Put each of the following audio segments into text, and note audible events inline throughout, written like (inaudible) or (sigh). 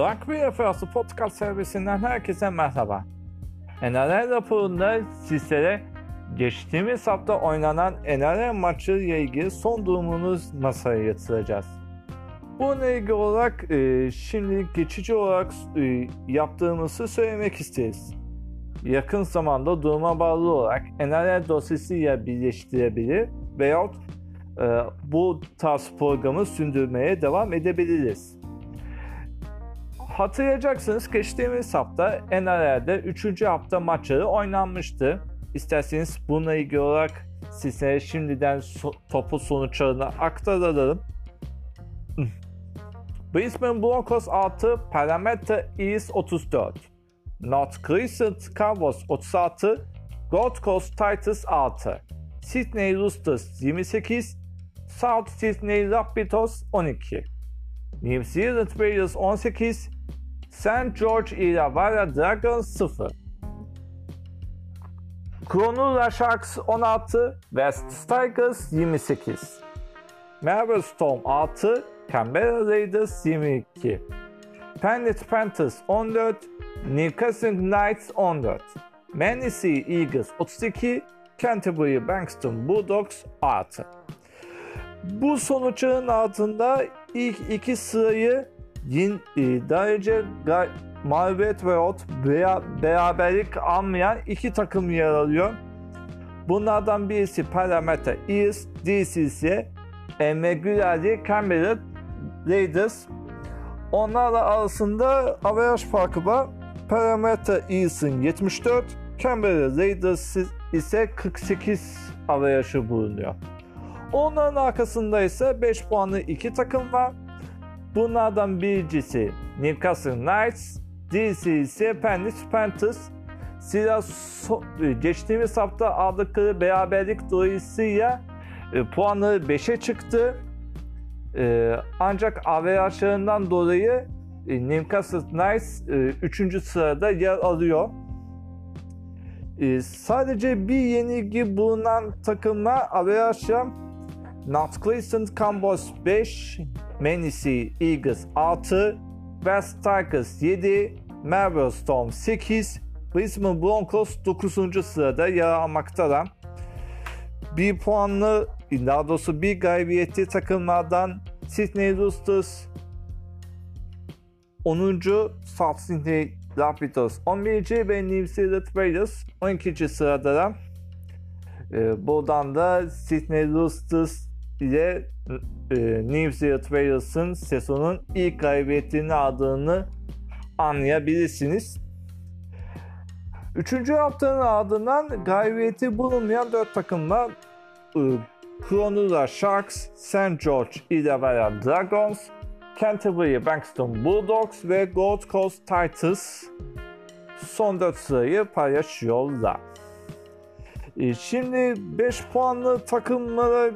Rugby FA'sı podcast servisinden herkese merhaba. NRL raporunda sizlere geçtiğimiz hafta oynanan NRL maçı ile ilgili son durumunuz masaya yatıracağız. Bununla ilgili olarak e, şimdi geçici olarak e, yaptığımızı söylemek isteriz. Yakın zamanda duruma bağlı olarak NRL dosyasıyla birleştirebilir veyahut e, bu tarz programı sürdürmeye devam edebiliriz. Hatırlayacaksınız geçtiğimiz hafta NRL'de 3. hafta maçları oynanmıştı. İsterseniz bununla ilgili olarak size şimdiden so- topu sonuçlarını aktaralım. (laughs) Brisbane Broncos 6, Parramatta East 34. North Crescent Cowboys 36, Gold Coast Titans 6. Sydney Roosters 28, South Sydney Rabbitohs 12. New Zealand Warriors 18, St. George Illawarra Dragons 0. Cronulla Sharks 16, West Tigers 28. Melbourne Storm 6, Canberra Raiders 22. Penrith Panthers 14, Newcastle Knights 14. Manly Eagles 32, Canterbury Bankston Bulldogs 6. Bu sonuçların altında ilk iki sırayı yin, e, daha önce mağlubiyet veyahut veya beraberlik almayan iki takım yer alıyor. Bunlardan birisi Parramatta East, ise Emegülali Canberra Raiders. Onlarla arasında averaj farkı var. Parramatta East'in 74, Canberra Raiders ise 48 averajı bulunuyor. Onların arkasında ise 5 puanlı iki takım var. Bunlardan birincisi Newcastle Knights, diğerisi ise Penrith Panthers. Zira so- geçtiğimiz hafta aldıkları beraberlik dolayısıyla e, puanları 5'e çıktı. E, ancak averajlarından dolayı e, Newcastle Knights 3. E, sırada yer alıyor. E, sadece bir yenilgi bulunan takımlar averajla North Cleveland Cowboys 5, Manly Eagles 6, West Tigers 7, Melbourne Storm 8, Brisbane Broncos 9. sırada yer almaktalar. Bir puanlı, daha doğrusu bir galibiyetli takımlardan Sydney Roosters 10. South Sydney Rapids 11. ve New Zealand Raiders 12. sırada. Ee, buradan da Sydney Roosters ile e, New Zealand Walers'ın sezonun ilk galibiyetini aldığını anlayabilirsiniz. Üçüncü haftanın ardından galibiyeti bulunmayan dört takımla e, Cronulla Sharks, St. George Illawarra Dragons, Canterbury Bankston Bulldogs ve Gold Coast Titans son 4 sırayı paylaşıyorlar. E, şimdi 5 puanlı takımlara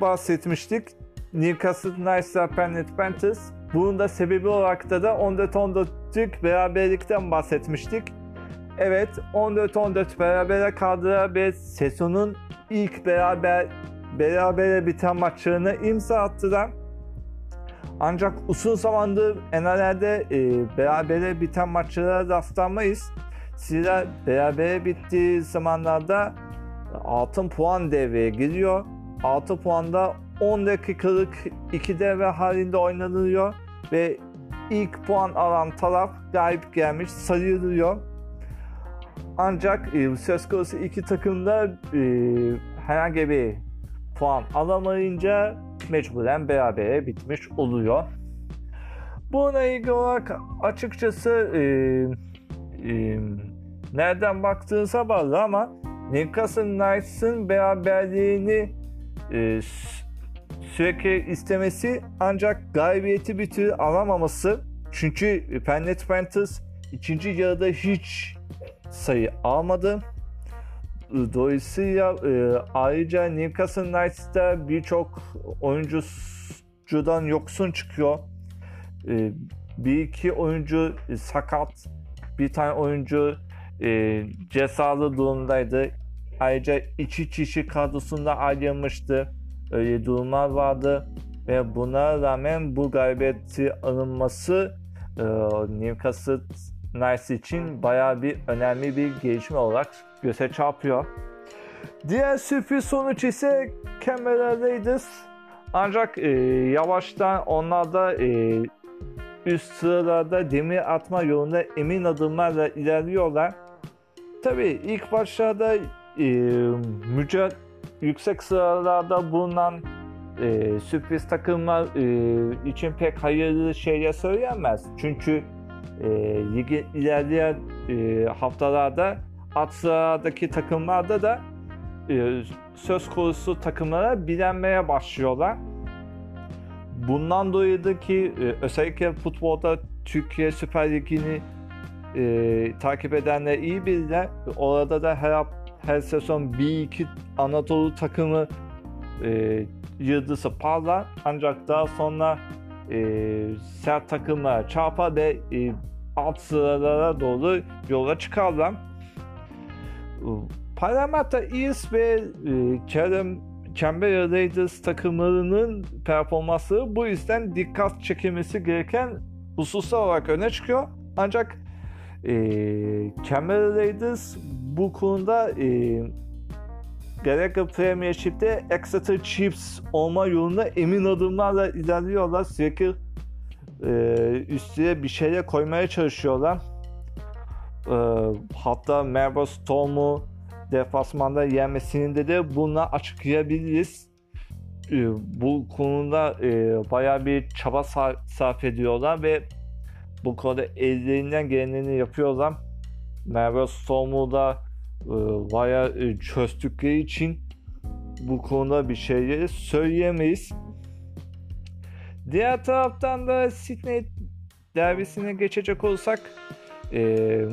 bahsetmiştik. Newcastle Knights'la Penrith Panthers. Bunun da sebebi olarak da da 14-14'lük beraberlikten bahsetmiştik. Evet 14-14 berabere kaldılar ve sezonun ilk beraber berabere biten maçlarını imza attılar. Ancak uzun zamandır NRL'de e, berabere biten maçlara rastlanmayız. Zira berabere bittiği zamanlarda altın puan devreye giriyor 6 puanda 10 dakikalık 2 devre halinde oynanılıyor ve ilk puan alan taraf galip gelmiş sayılıyor. Ancak e, söz konusu iki takımda e, herhangi bir puan alamayınca mecburen berabere bitmiş oluyor. Buna ilgili olarak açıkçası e, e, nereden baktığınıza bağlı ama Newcastle Knights'ın beraberliğini e, sürekli istemesi ancak galibiyeti bir türlü alamaması çünkü Pennet Panthers ikinci yarıda hiç sayı almadı. Dolayısıyla e, ayrıca Newcastle Knights'ta birçok oyuncudan yoksun çıkıyor. E, bir iki oyuncu sakat, bir tane oyuncu e, cezalı durumdaydı. Ayrıca iki kişi kadrosunda ayrılmıştı. Öyle durumlar vardı ve buna rağmen bu galibiyeti alınması e, Newcastle Knights için bayağı bir önemli bir gelişme olarak göze çarpıyor. Diğer sürpriz sonuç ise Canberra Raiders. Ancak e, yavaştan onlar da e, üst sıralarda demir atma yolunda emin adımlarla ilerliyorlar. Tabi ilk başlarda e, mücad yüksek sıralarda bulunan e, sürpriz takımlar e, için pek hayırlı şeyler söyleyemez. Çünkü e, ligin ilerleyen e, haftalarda alt sıradaki takımlarda da e, söz konusu takımlara bilenmeye başlıyorlar. Bundan dolayı ki e, özellikle futbolda Türkiye Süper Ligi'ni e, takip edenler iyi bilirler. Orada da her her sezon bir iki Anadolu takımı e, yıldızı parlar. Ancak daha sonra e, sert takımlara çarpar ve e, alt sıralara doğru yola çıkarlar. Parramatta East ve e, Kerem Canberra Raiders takımlarının performansı bu yüzden dikkat çekilmesi gereken hususlar olarak öne çıkıyor. Ancak e, Canberra Raiders bu konuda e, gerek Premiership'te Exeter Chiefs olma yolunda emin adımlarla ilerliyorlar. Sürekli e, üstüne bir şeyler koymaya çalışıyorlar. E, hatta Melbourne Storm'u defasmanda yenmesini de, de bununla açıklayabiliriz. E, bu konuda e, baya bir çaba sarf ediyorlar ve bu konuda ellerinden gelenini yapıyorlar. Melbourne Storm'u da baya e, çözdükleri için bu konuda bir şeyleri söyleyemeyiz. Diğer taraftan da Sydney derbisine geçecek olsak e,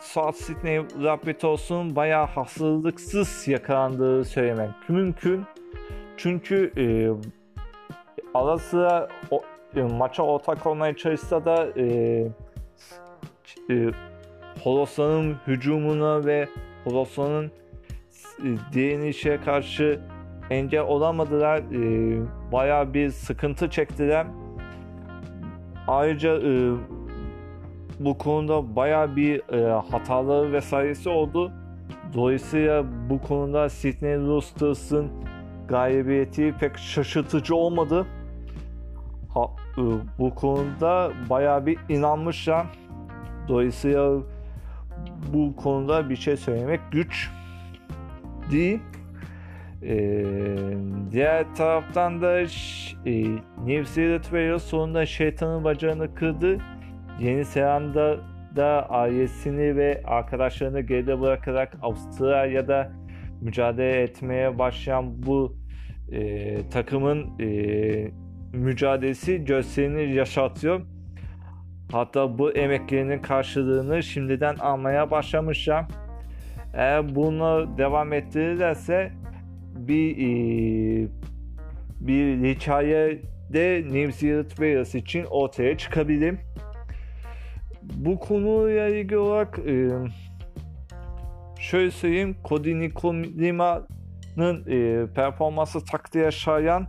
South Sydney Rabbitohs'un bayağı hastalıksız yakalandığı söylemek mümkün. Çünkü e, ara sıra o, e, maça ortak olmaya çalışsa da e, e, Holosa'nın hücumuna ve Holosa'nın e, direnişe karşı engel olamadılar. E, bayağı bir sıkıntı çektiler. Ayrıca e, bu konuda baya bir e, hataları vesairesi oldu. Dolayısıyla bu konuda Sydney Roosters'ın galibiyeti pek şaşırtıcı olmadı. Ha, e, bu konuda baya bir inanmışlar. Dolayısıyla bu konuda bir şey söylemek güç değil. Ee, diğer taraftan da e, New Zealand Wales sonunda şeytanın bacağını kırdı. Yeni Zelanda da ailesini ve arkadaşlarını geride bırakarak Avustralya'da mücadele etmeye başlayan bu e, takımın e, mücadelesi gösterini yaşatıyor. Hatta bu emeklerinin karşılığını şimdiden almaya başlamışlar. Eğer bunu devam ettirirlerse bir e, bir hikaye de New Zealand Wales için ortaya çıkabilir bu konuyla ilgili olarak e, şöyle söyleyeyim Cody Nikolima'nın e, performansı takdir şayan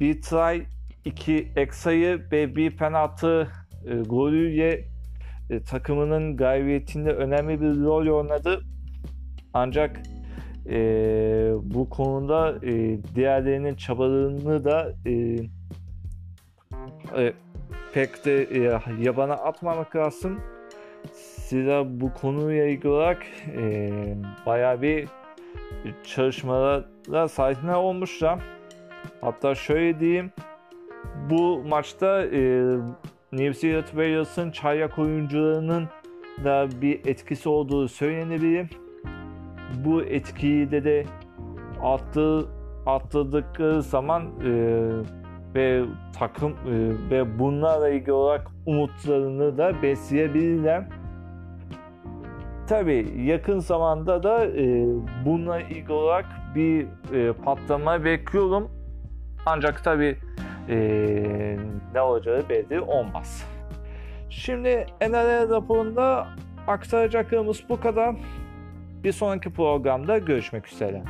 bir try, iki eksayı ve bir penaltı e, golüyle e, takımının galibiyetinde önemli bir rol oynadı. Ancak e, bu konuda e, diğerlerinin çabalarını da e, e, pek de e, yabana atmamak lazım. Size bu konuyla ilgili olarak e, bayağı bir çalışmalara sahne olmuşlar. Hatta şöyle diyeyim. Bu maçta e, New Zealand Wales'ın çaylak oyuncularının da bir etkisi olduğu söylenebilir. Bu etkiyi de de attı, atladıkları zaman e, ve takım e, ve bunlarla ilgili olarak umutlarını da besleyebilirler. Tabi yakın zamanda da e, bununla ilgili olarak bir e, patlama bekliyorum. Ancak tabi e, ne olacağı belli olmaz. Şimdi NRL raporunda aktaracaklarımız bu kadar. Bir sonraki programda görüşmek üzere.